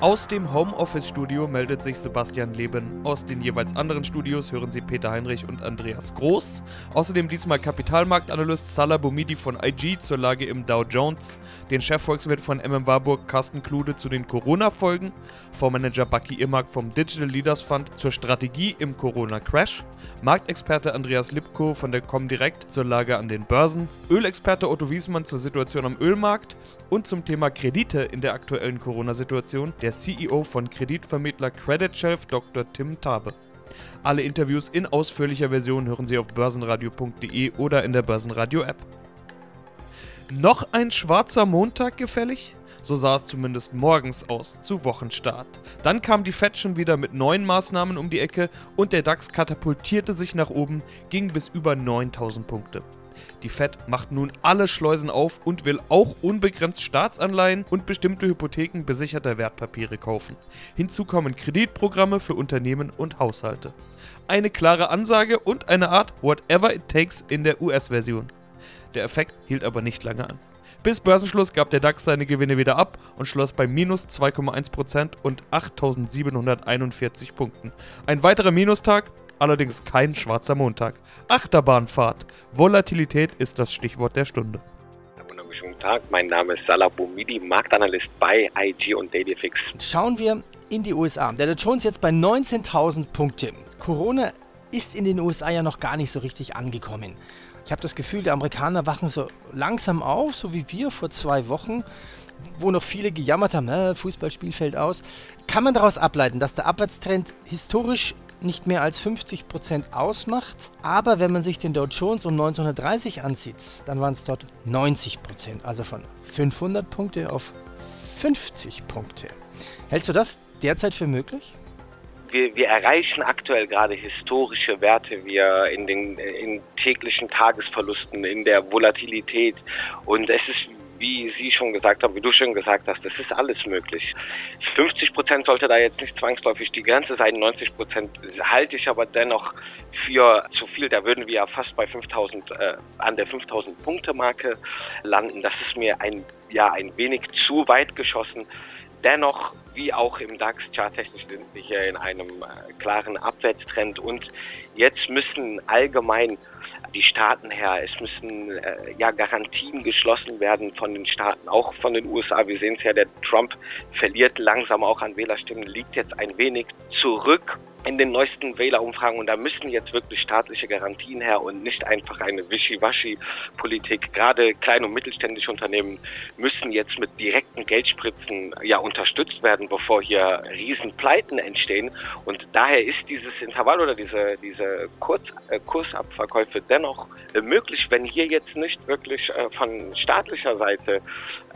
Aus dem Homeoffice-Studio meldet sich Sebastian Leben. Aus den jeweils anderen Studios hören Sie Peter Heinrich und Andreas Groß. Außerdem diesmal Kapitalmarktanalyst Salah Boumidi von IG zur Lage im Dow Jones, den Chefvolkswirt von MM Warburg Carsten Klude zu den Corona-Folgen, Fondsmanager Bucky Irmak vom Digital Leaders Fund zur Strategie im Corona-Crash, Marktexperte Andreas Lipko von der Comdirect zur Lage an den Börsen, Ölexperte Otto Wiesmann zur Situation am Ölmarkt und zum Thema Kredite in der aktuellen Corona-Situation der CEO von Kreditvermittler Credit Shelf Dr. Tim Tabe. Alle Interviews in ausführlicher Version hören Sie auf börsenradio.de oder in der Börsenradio-App. Noch ein schwarzer Montag gefällig? So sah es zumindest morgens aus, zu Wochenstart. Dann kam die Fed schon wieder mit neuen Maßnahmen um die Ecke und der DAX katapultierte sich nach oben, ging bis über 9000 Punkte. Die Fed macht nun alle Schleusen auf und will auch unbegrenzt Staatsanleihen und bestimmte Hypotheken besicherter Wertpapiere kaufen. Hinzu kommen Kreditprogramme für Unternehmen und Haushalte. Eine klare Ansage und eine Art Whatever it takes in der US-Version. Der Effekt hielt aber nicht lange an. Bis Börsenschluss gab der DAX seine Gewinne wieder ab und schloss bei minus 2,1% und 8.741 Punkten. Ein weiterer Minustag, allerdings kein schwarzer Montag. Achterbahnfahrt. Volatilität ist das Stichwort der Stunde. Guten Tag, mein Name ist Salah Boumidi, Marktanalyst bei IG und Dailyfix. Schauen wir in die USA. Der Dow Jones jetzt bei 19.000 Punkte. Corona ist in den USA ja noch gar nicht so richtig angekommen. Ich habe das Gefühl, die Amerikaner wachen so langsam auf, so wie wir vor zwei Wochen, wo noch viele gejammert haben, äh, Fußballspiel fällt aus. Kann man daraus ableiten, dass der Abwärtstrend historisch nicht mehr als 50% ausmacht. Aber wenn man sich den Dow Jones um 1930 ansieht, dann waren es dort 90%. Also von 500 Punkte auf 50 Punkte. Hältst du das derzeit für möglich? wir, wir erreichen aktuell gerade historische Werte, wir in den in täglichen Tagesverlusten, in der Volatilität. Und es ist, wie Sie schon gesagt haben, wie du schon gesagt hast, das ist alles möglich. 50 Prozent sollte da jetzt nicht zwangsläufig die Grenze sein, 90 Prozent halte ich aber dennoch für zu viel. Da würden wir ja fast bei 5000, äh, an der 5000 Punkte Marke landen. Das ist mir ein, ja, ein wenig zu weit geschossen. Dennoch, wie auch im DAX, charttechnisch sind wir hier in einem äh, klaren Abwärtstrend und jetzt müssen allgemein die Staaten her. Es müssen äh, ja Garantien geschlossen werden von den Staaten, auch von den USA. Wir sehen es ja, der Trump verliert langsam auch an Wählerstimmen, liegt jetzt ein wenig zurück in den neuesten Wählerumfragen und da müssen jetzt wirklich staatliche Garantien her und nicht einfach eine Wischiwaschi-Politik. Gerade kleine und mittelständische Unternehmen müssen jetzt mit direkten Geldspritzen ja unterstützt werden, bevor hier Riesenpleiten entstehen. Und daher ist dieses Intervall oder diese, diese Kurz, äh, Kursabverkäufe dennoch äh, möglich, wenn hier jetzt nicht wirklich äh, von staatlicher Seite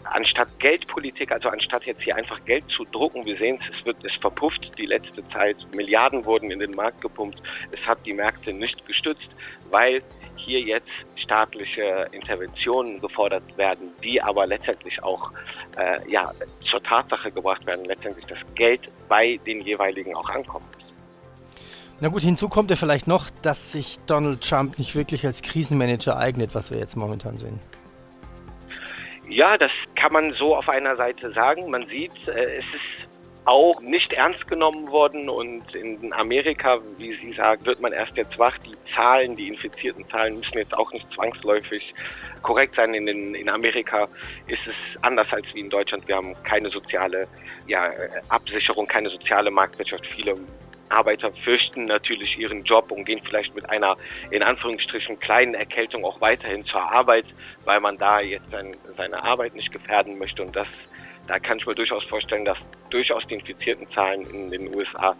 anstatt Geldpolitik, also anstatt jetzt hier einfach Geld zu drucken, wir sehen es, es wird, es verpufft die letzte Zeit, Milliarden wurden in den Markt gepumpt, es hat die Märkte nicht gestützt, weil hier jetzt staatliche Interventionen gefordert werden, die aber letztendlich auch äh, ja, zur Tatsache gebracht werden, letztendlich das Geld bei den jeweiligen auch ankommt. Na gut, hinzu kommt ja vielleicht noch, dass sich Donald Trump nicht wirklich als Krisenmanager eignet, was wir jetzt momentan sehen. Ja, das kann man so auf einer Seite sagen. Man sieht, äh, es ist auch nicht ernst genommen worden und in Amerika, wie Sie sagen, wird man erst jetzt wach. Die Zahlen, die infizierten Zahlen müssen jetzt auch nicht zwangsläufig korrekt sein. In, den, in Amerika ist es anders als wie in Deutschland. Wir haben keine soziale ja, Absicherung, keine soziale Marktwirtschaft. Viele Arbeiter fürchten natürlich ihren Job und gehen vielleicht mit einer in Anführungsstrichen kleinen Erkältung auch weiterhin zur Arbeit, weil man da jetzt sein, seine Arbeit nicht gefährden möchte. Und das, da kann ich mir durchaus vorstellen, dass durchaus die infizierten Zahlen in den USA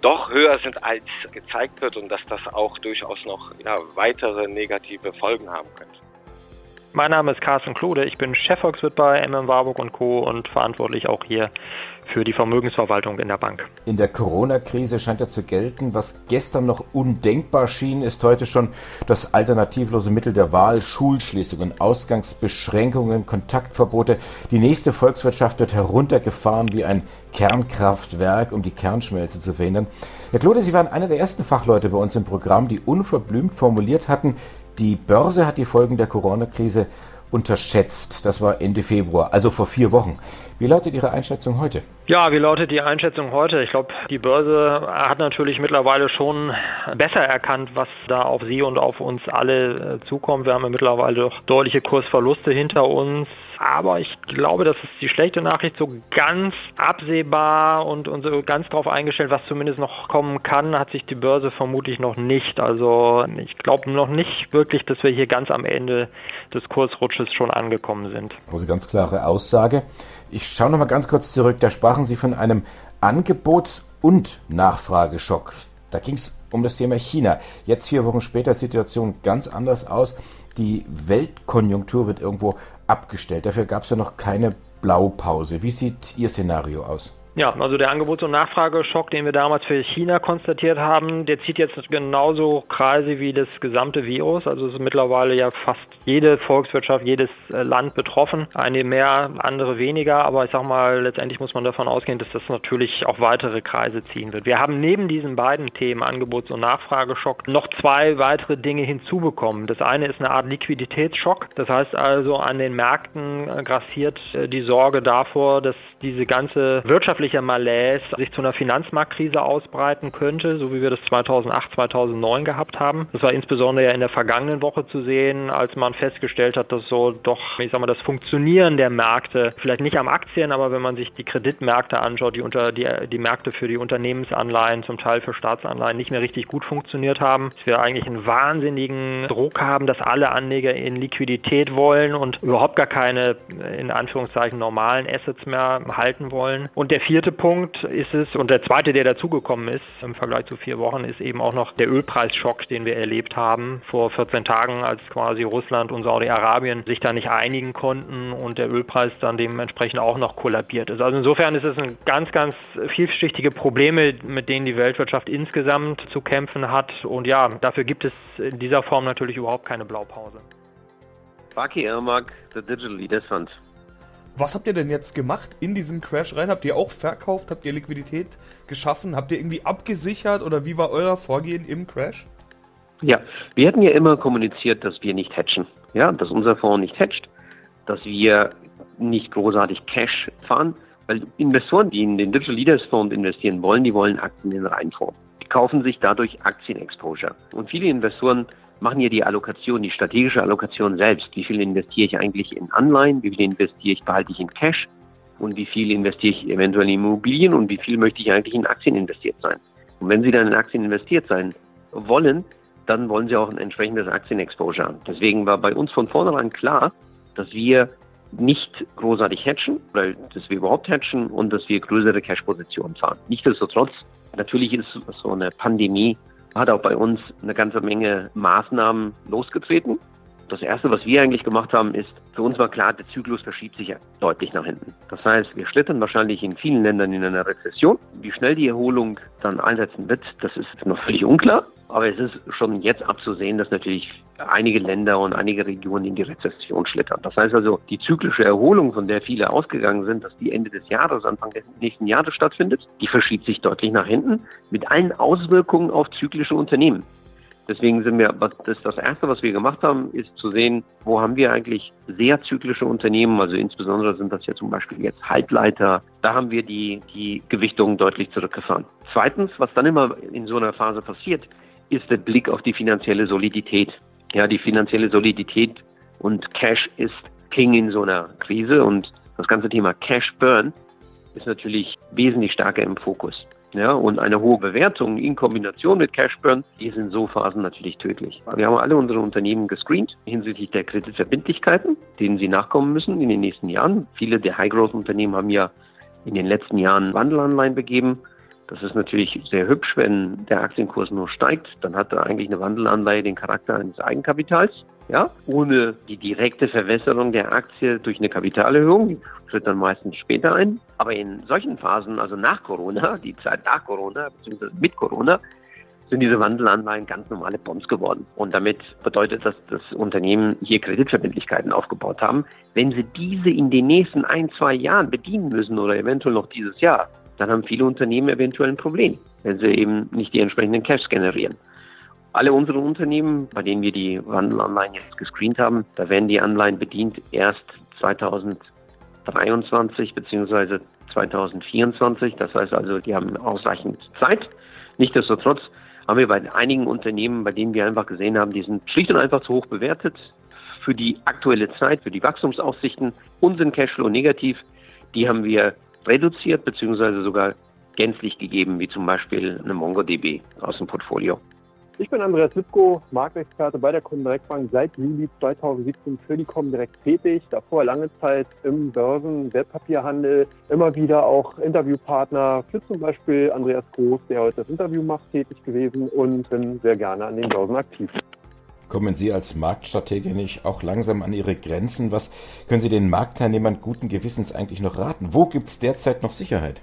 doch höher sind als gezeigt wird und dass das auch durchaus noch ja, weitere negative Folgen haben könnte. Mein Name ist Carsten Klude, ich bin Chefvolkswirt bei MM Warburg Co. und verantwortlich auch hier für die Vermögensverwaltung in der Bank. In der Corona-Krise scheint ja zu gelten, was gestern noch undenkbar schien, ist heute schon das alternativlose Mittel der Wahl, Schulschließungen, Ausgangsbeschränkungen, Kontaktverbote. Die nächste Volkswirtschaft wird heruntergefahren wie ein Kernkraftwerk, um die Kernschmelze zu verhindern. Herr Klode, Sie waren einer der ersten Fachleute bei uns im Programm, die unverblümt formuliert hatten, die Börse hat die Folgen der Corona-Krise unterschätzt. Das war Ende Februar, also vor vier Wochen. Wie lautet Ihre Einschätzung heute? Ja, wie lautet die Einschätzung heute? Ich glaube, die Börse hat natürlich mittlerweile schon besser erkannt, was da auf sie und auf uns alle äh, zukommt. Wir haben ja mittlerweile doch deutliche Kursverluste hinter uns. Aber ich glaube, das ist die schlechte Nachricht so ganz absehbar und, und so ganz darauf eingestellt, was zumindest noch kommen kann, hat sich die Börse vermutlich noch nicht. Also ich glaube noch nicht wirklich, dass wir hier ganz am Ende des Kursrutsches schon angekommen sind. Also ganz klare Aussage. Ich schaue noch mal ganz kurz zurück. Da sprachen Sie von einem Angebots- und Nachfrageschock. Da ging es um das Thema China. Jetzt vier Wochen später ist die Situation ganz anders aus. Die Weltkonjunktur wird irgendwo abgestellt. Dafür gab es ja noch keine Blaupause. Wie sieht Ihr Szenario aus? Ja, also der Angebots- und Nachfrageschock, den wir damals für China konstatiert haben, der zieht jetzt genauso Kreise wie das gesamte Virus. Also ist mittlerweile ja fast jede Volkswirtschaft, jedes äh, Land betroffen. Eine mehr, andere weniger. Aber ich sag mal, letztendlich muss man davon ausgehen, dass das natürlich auch weitere Kreise ziehen wird. Wir haben neben diesen beiden Themen, Angebots- und Nachfrageschock, noch zwei weitere Dinge hinzubekommen. Das eine ist eine Art Liquiditätsschock. Das heißt also, an den Märkten äh, grassiert äh, die Sorge davor, dass diese ganze wirtschaftliche wirtschaftlicher Malaise sich zu einer Finanzmarktkrise ausbreiten könnte, so wie wir das 2008, 2009 gehabt haben. Das war insbesondere ja in der vergangenen Woche zu sehen, als man festgestellt hat, dass so doch, ich sag mal, das Funktionieren der Märkte, vielleicht nicht am Aktien, aber wenn man sich die Kreditmärkte anschaut, die unter die, die Märkte für die Unternehmensanleihen, zum Teil für Staatsanleihen nicht mehr richtig gut funktioniert haben, dass wir eigentlich einen wahnsinnigen Druck haben, dass alle Anleger in Liquidität wollen und überhaupt gar keine in Anführungszeichen normalen Assets mehr halten wollen. Und der vierte vierte Punkt ist es, und der zweite, der dazugekommen ist im Vergleich zu vier Wochen, ist eben auch noch der Ölpreisschock, den wir erlebt haben vor 14 Tagen, als quasi Russland und Saudi-Arabien sich da nicht einigen konnten und der Ölpreis dann dementsprechend auch noch kollabiert ist. Also insofern ist es ein ganz, ganz vielschichtige Probleme, mit denen die Weltwirtschaft insgesamt zu kämpfen hat. Und ja, dafür gibt es in dieser Form natürlich überhaupt keine Blaupause. Baki Ermak, the Digital Leaders Fund. Was habt ihr denn jetzt gemacht in diesen Crash rein? Habt ihr auch verkauft? Habt ihr Liquidität geschaffen? Habt ihr irgendwie abgesichert oder wie war euer Vorgehen im Crash? Ja, wir hatten ja immer kommuniziert, dass wir nicht hatchen. Ja, dass unser Fonds nicht hatcht, dass wir nicht großartig Cash fahren, weil Investoren, die in den Digital Leaders Fonds investieren wollen, die wollen Aktien in den Reihenfonds. Die kaufen sich dadurch Aktienexposure. Und viele Investoren machen ja die Allokation, die strategische Allokation selbst. Wie viel investiere ich eigentlich in Anleihen? Wie viel investiere ich, behalte ich in Cash? Und wie viel investiere ich eventuell in Immobilien? Und wie viel möchte ich eigentlich in Aktien investiert sein? Und wenn Sie dann in Aktien investiert sein wollen, dann wollen Sie auch ein entsprechendes Aktienexposure haben. Deswegen war bei uns von vornherein klar, dass wir nicht großartig hatchen, oder dass wir überhaupt hatchen und dass wir größere Cash-Positionen fahren. Nichtsdestotrotz, natürlich ist so eine Pandemie hat auch bei uns eine ganze Menge Maßnahmen losgetreten. Das Erste, was wir eigentlich gemacht haben, ist, für uns war klar, der Zyklus verschiebt sich ja deutlich nach hinten. Das heißt, wir schlittern wahrscheinlich in vielen Ländern in einer Rezession. Wie schnell die Erholung dann einsetzen wird, das ist noch völlig unklar. Aber es ist schon jetzt abzusehen, dass natürlich einige Länder und einige Regionen in die Rezession schlittern. Das heißt also, die zyklische Erholung, von der viele ausgegangen sind, dass die Ende des Jahres, Anfang des nächsten Jahres stattfindet, die verschiebt sich deutlich nach hinten mit allen Auswirkungen auf zyklische Unternehmen. Deswegen sind wir, das, das erste, was wir gemacht haben, ist zu sehen, wo haben wir eigentlich sehr zyklische Unternehmen, also insbesondere sind das ja zum Beispiel jetzt Halbleiter. Da haben wir die, die Gewichtung deutlich zurückgefahren. Zweitens, was dann immer in so einer Phase passiert, ist der Blick auf die finanzielle Solidität. Ja, die finanzielle Solidität und Cash ist King in so einer Krise und das ganze Thema Cash Burn ist natürlich wesentlich stärker im Fokus. Ja, und eine hohe Bewertung in Kombination mit Cash Burn, die in so Phasen natürlich tödlich. Wir haben alle unsere Unternehmen gescreent hinsichtlich der Kreditverbindlichkeiten, denen sie nachkommen müssen in den nächsten Jahren. Viele der High-Growth-Unternehmen haben ja in den letzten Jahren Wandelanleihen begeben Das ist natürlich sehr hübsch, wenn der Aktienkurs nur steigt. Dann hat er eigentlich eine Wandelanleihe den Charakter eines Eigenkapitals. Ja, ohne die direkte Verwässerung der Aktie durch eine Kapitalerhöhung, die tritt dann meistens später ein. Aber in solchen Phasen, also nach Corona, die Zeit nach Corona, beziehungsweise mit Corona, sind diese Wandelanleihen ganz normale Bonds geworden. Und damit bedeutet das, dass Unternehmen hier Kreditverbindlichkeiten aufgebaut haben. Wenn sie diese in den nächsten ein, zwei Jahren bedienen müssen oder eventuell noch dieses Jahr, dann haben viele Unternehmen eventuell ein Problem, wenn sie eben nicht die entsprechenden Cash generieren. Alle unsere Unternehmen, bei denen wir die Wandelanleihen jetzt gescreent haben, da werden die Anleihen bedient erst 2023 bzw. 2024. Das heißt also, die haben ausreichend Zeit. Nichtsdestotrotz haben wir bei einigen Unternehmen, bei denen wir einfach gesehen haben, die sind schlicht und einfach zu hoch bewertet für die aktuelle Zeit, für die Wachstumsaussichten und sind Cashflow negativ. Die haben wir reduziert bzw. sogar gänzlich gegeben, wie zum Beispiel eine MongoDB aus dem Portfolio. Ich bin Andreas Lipko, Marktexperte bei der Comdirect seit Juli 2017 für die Comdirect tätig. Davor lange Zeit im Börsen-, Wertpapierhandel, immer wieder auch Interviewpartner für zum Beispiel Andreas Groß, der heute das Interview macht, tätig gewesen und bin sehr gerne an den Börsen aktiv. Kommen Sie als Marktstratege nicht auch langsam an Ihre Grenzen? Was können Sie den Marktteilnehmern guten Gewissens eigentlich noch raten? Wo gibt es derzeit noch Sicherheit?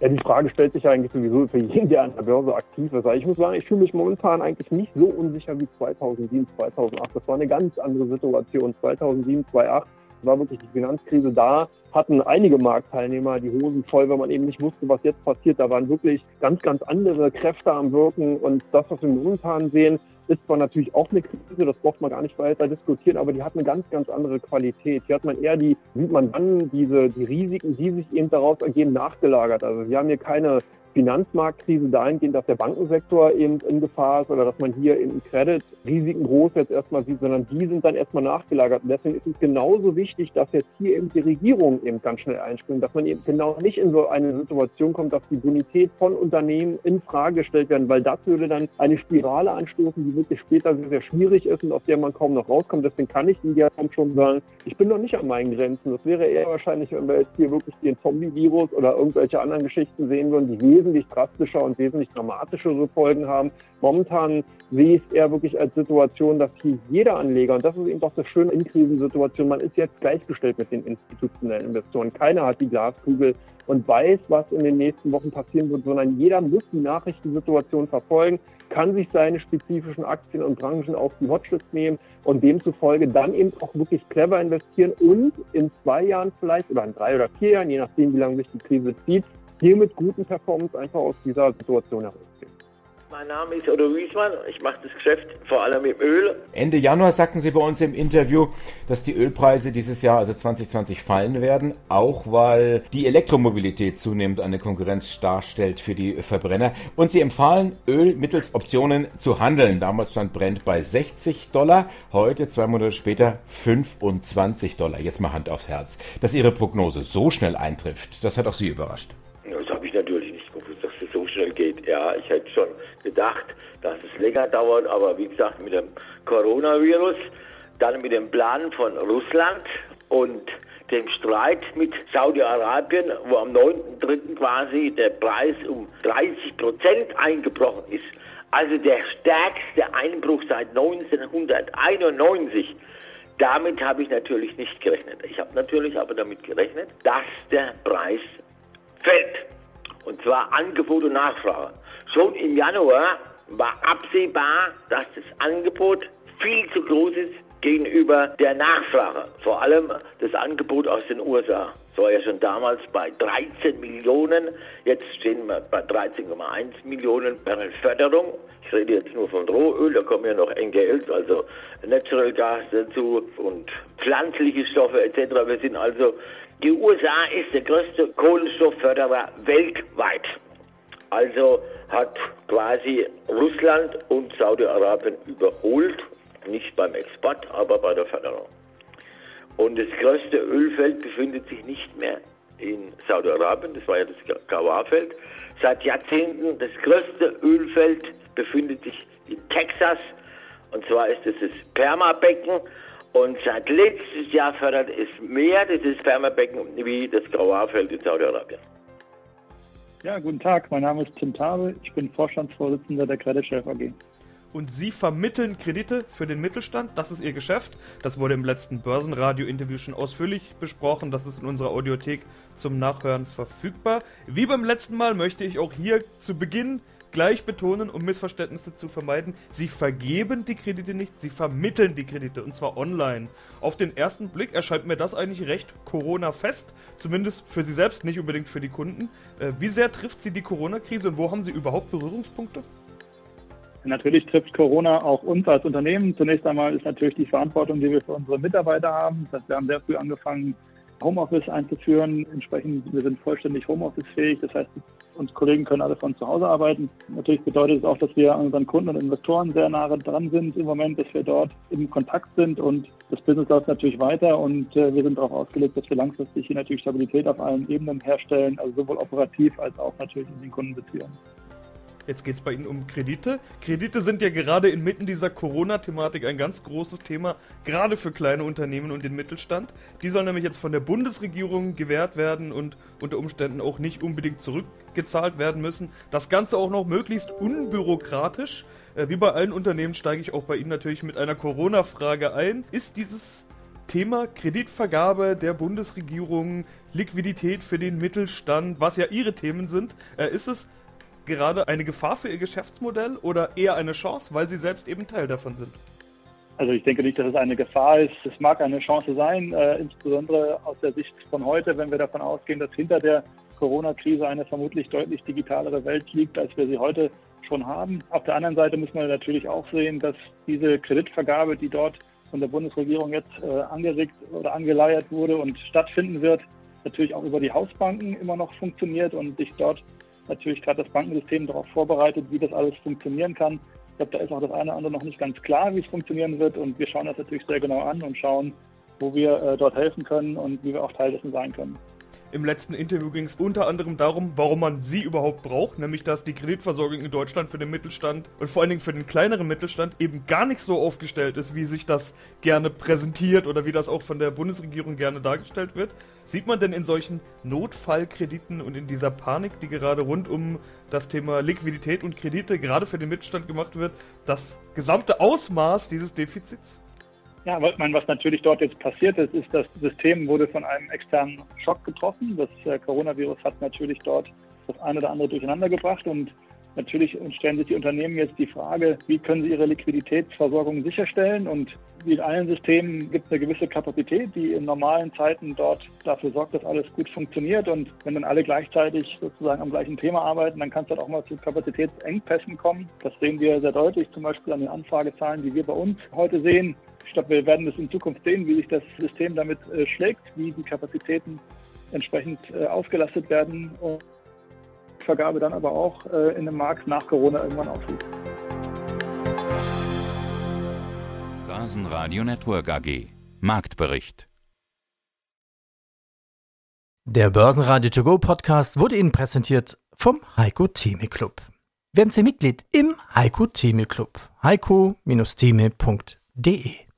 Ja, die Frage stellt sich eigentlich sowieso für jeden, der an der Börse aktiv ist. Also ich muss sagen, ich fühle mich momentan eigentlich nicht so unsicher wie 2007, 2008. Das war eine ganz andere Situation. 2007, 2008 war wirklich die Finanzkrise da, hatten einige Marktteilnehmer die Hosen voll, weil man eben nicht wusste, was jetzt passiert. Da waren wirklich ganz, ganz andere Kräfte am Wirken. Und das, was wir momentan sehen, ist zwar natürlich auch eine Krise, das braucht man gar nicht weiter diskutieren, aber die hat eine ganz, ganz andere Qualität. Hier hat man eher die, sieht man dann diese, die Risiken, die sich eben daraus ergeben, nachgelagert. Also wir haben hier keine Finanzmarktkrise dahingehend, dass der Bankensektor eben in Gefahr ist oder dass man hier in Credit-Risiken groß jetzt erstmal sieht, sondern die sind dann erstmal nachgelagert. Und deswegen ist es genauso wichtig, dass jetzt hier eben die Regierung eben ganz schnell einspringt, dass man eben genau nicht in so eine Situation kommt, dass die Bonität von Unternehmen in Frage gestellt werden, weil das würde dann eine Spirale anstoßen, die wirklich später sehr, sehr schwierig ist und aus der man kaum noch rauskommt. Deswegen kann ich in der Form schon sagen, ich bin noch nicht an meinen Grenzen. Das wäre eher wahrscheinlich, wenn wir jetzt hier wirklich den Zombie-Virus oder irgendwelche anderen Geschichten sehen würden, die wesentlich drastischer und wesentlich dramatischere Folgen haben. Momentan sehe ich es eher wirklich als Situation, dass hier jeder Anleger, und das ist eben doch das Schöne in Krisensituationen, man ist jetzt gleichgestellt mit den institutionellen Investoren. Keiner hat die Glaskugel und weiß, was in den nächsten Wochen passieren wird, sondern jeder muss die Nachrichtensituation verfolgen, kann sich seine spezifischen Aktien und Branchen auf die Watchlist nehmen und demzufolge dann eben auch wirklich clever investieren und in zwei Jahren vielleicht oder in drei oder vier Jahren, je nachdem, wie lange sich die Krise zieht, hier mit guten Performance einfach aus dieser Situation herausgehen. Mein Name ist Otto Wiesmann. Ich mache das Geschäft vor allem mit Öl. Ende Januar sagten Sie bei uns im Interview, dass die Ölpreise dieses Jahr, also 2020, fallen werden, auch weil die Elektromobilität zunehmend eine Konkurrenz darstellt für die Verbrenner. Und Sie empfahlen, Öl mittels Optionen zu handeln. Damals stand Brent bei 60 Dollar, heute, zwei Monate später, 25 Dollar. Jetzt mal Hand aufs Herz. Dass Ihre Prognose so schnell eintrifft, das hat auch Sie überrascht. Schnell geht. Ja, ich hätte schon gedacht, dass es länger dauert, aber wie gesagt, mit dem Coronavirus, dann mit dem Plan von Russland und dem Streit mit Saudi-Arabien, wo am 9.3. quasi der Preis um 30 Prozent eingebrochen ist. Also der stärkste Einbruch seit 1991. Damit habe ich natürlich nicht gerechnet. Ich habe natürlich aber damit gerechnet, dass der Preis fällt. Und zwar Angebot und Nachfrage. Schon im Januar war absehbar, dass das Angebot viel zu groß ist gegenüber der Nachfrage. Vor allem das Angebot aus den USA. Das war ja schon damals bei 13 Millionen. Jetzt stehen wir bei 13,1 Millionen Barrel Förderung. Ich rede jetzt nur von Rohöl, da kommen ja noch NGLs, also Natural Gas dazu und pflanzliche Stoffe etc. Wir sind also die USA ist der größte Kohlenstoffförderer weltweit. Also hat quasi Russland und Saudi-Arabien überholt, nicht beim Export, aber bei der Förderung. Und das größte Ölfeld befindet sich nicht mehr in Saudi-Arabien, das war ja das Kawa-Feld. Seit Jahrzehnten das größte Ölfeld befindet sich in Texas, und zwar ist es das Permabecken und seit letztes Jahr fördert es mehr dieses Spermabecken wie das Grauarfeld in Saudi-Arabien. Ja, guten Tag. Mein Name ist Tim Tabe. Ich bin Vorstandsvorsitzender der Credit Chef AG. Und Sie vermitteln Kredite für den Mittelstand. Das ist Ihr Geschäft. Das wurde im letzten Börsenradio-Interview schon ausführlich besprochen. Das ist in unserer Audiothek zum Nachhören verfügbar. Wie beim letzten Mal möchte ich auch hier zu Beginn gleich betonen, um Missverständnisse zu vermeiden, sie vergeben die Kredite nicht, sie vermitteln die Kredite und zwar online. Auf den ersten Blick erscheint mir das eigentlich recht Corona-fest, zumindest für Sie selbst, nicht unbedingt für die Kunden. Äh, wie sehr trifft Sie die Corona-Krise und wo haben Sie überhaupt Berührungspunkte? Natürlich trifft Corona auch uns als Unternehmen. Zunächst einmal ist natürlich die Verantwortung, die wir für unsere Mitarbeiter haben. Das heißt, wir haben sehr früh angefangen, Homeoffice einzuführen. Entsprechend, wir sind vollständig Homeoffice-fähig. Das heißt, uns Kollegen können alle von zu Hause arbeiten. Natürlich bedeutet es auch, dass wir unseren Kunden und Investoren sehr nah dran sind im Moment, dass wir dort im Kontakt sind und das Business läuft natürlich weiter und äh, wir sind darauf ausgelegt, dass wir langfristig hier natürlich Stabilität auf allen Ebenen herstellen, also sowohl operativ als auch natürlich in den Kundenbeziehungen. Jetzt geht es bei Ihnen um Kredite. Kredite sind ja gerade inmitten dieser Corona-Thematik ein ganz großes Thema, gerade für kleine Unternehmen und den Mittelstand. Die sollen nämlich jetzt von der Bundesregierung gewährt werden und unter Umständen auch nicht unbedingt zurückgezahlt werden müssen. Das Ganze auch noch möglichst unbürokratisch. Äh, wie bei allen Unternehmen steige ich auch bei Ihnen natürlich mit einer Corona-Frage ein. Ist dieses Thema Kreditvergabe der Bundesregierung, Liquidität für den Mittelstand, was ja Ihre Themen sind, äh, ist es gerade eine Gefahr für Ihr Geschäftsmodell oder eher eine Chance, weil Sie selbst eben Teil davon sind? Also ich denke nicht, dass es eine Gefahr ist. Es mag eine Chance sein, äh, insbesondere aus der Sicht von heute, wenn wir davon ausgehen, dass hinter der Corona-Krise eine vermutlich deutlich digitalere Welt liegt, als wir sie heute schon haben. Auf der anderen Seite muss man natürlich auch sehen, dass diese Kreditvergabe, die dort von der Bundesregierung jetzt äh, angeregt oder angeleiert wurde und stattfinden wird, natürlich auch über die Hausbanken immer noch funktioniert und sich dort natürlich gerade das Bankensystem darauf vorbereitet, wie das alles funktionieren kann. Ich glaube, da ist auch das eine oder andere noch nicht ganz klar, wie es funktionieren wird. Und wir schauen das natürlich sehr genau an und schauen, wo wir äh, dort helfen können und wie wir auch Teil dessen sein können. Im letzten Interview ging es unter anderem darum, warum man sie überhaupt braucht, nämlich dass die Kreditversorgung in Deutschland für den Mittelstand und vor allen Dingen für den kleineren Mittelstand eben gar nicht so aufgestellt ist, wie sich das gerne präsentiert oder wie das auch von der Bundesregierung gerne dargestellt wird. Sieht man denn in solchen Notfallkrediten und in dieser Panik, die gerade rund um das Thema Liquidität und Kredite gerade für den Mittelstand gemacht wird, das gesamte Ausmaß dieses Defizits? Ja, meine, was natürlich dort jetzt passiert ist, ist, das System wurde von einem externen Schock getroffen. Das äh, Coronavirus hat natürlich dort das eine oder andere durcheinander gebracht und natürlich stellen sich die Unternehmen jetzt die Frage, wie können sie ihre Liquiditätsversorgung sicherstellen und wie in allen Systemen gibt es eine gewisse Kapazität, die in normalen Zeiten dort dafür sorgt, dass alles gut funktioniert. Und wenn dann alle gleichzeitig sozusagen am gleichen Thema arbeiten, dann kann es halt auch mal zu Kapazitätsengpässen kommen. Das sehen wir sehr deutlich, zum Beispiel an den Anfragezahlen, die wir bei uns heute sehen. Ich glaube, wir werden es in Zukunft sehen, wie sich das System damit äh, schlägt, wie die Kapazitäten entsprechend äh, ausgelastet werden und Vergabe dann aber auch äh, in einem Markt nach Corona irgendwann aussieht. Börsenradio Network AG Marktbericht Der Börsenradio To Go Podcast wurde Ihnen präsentiert vom Heiko Theme Club. Werden Sie Mitglied im Heiko Theme Club. heiko-theme.de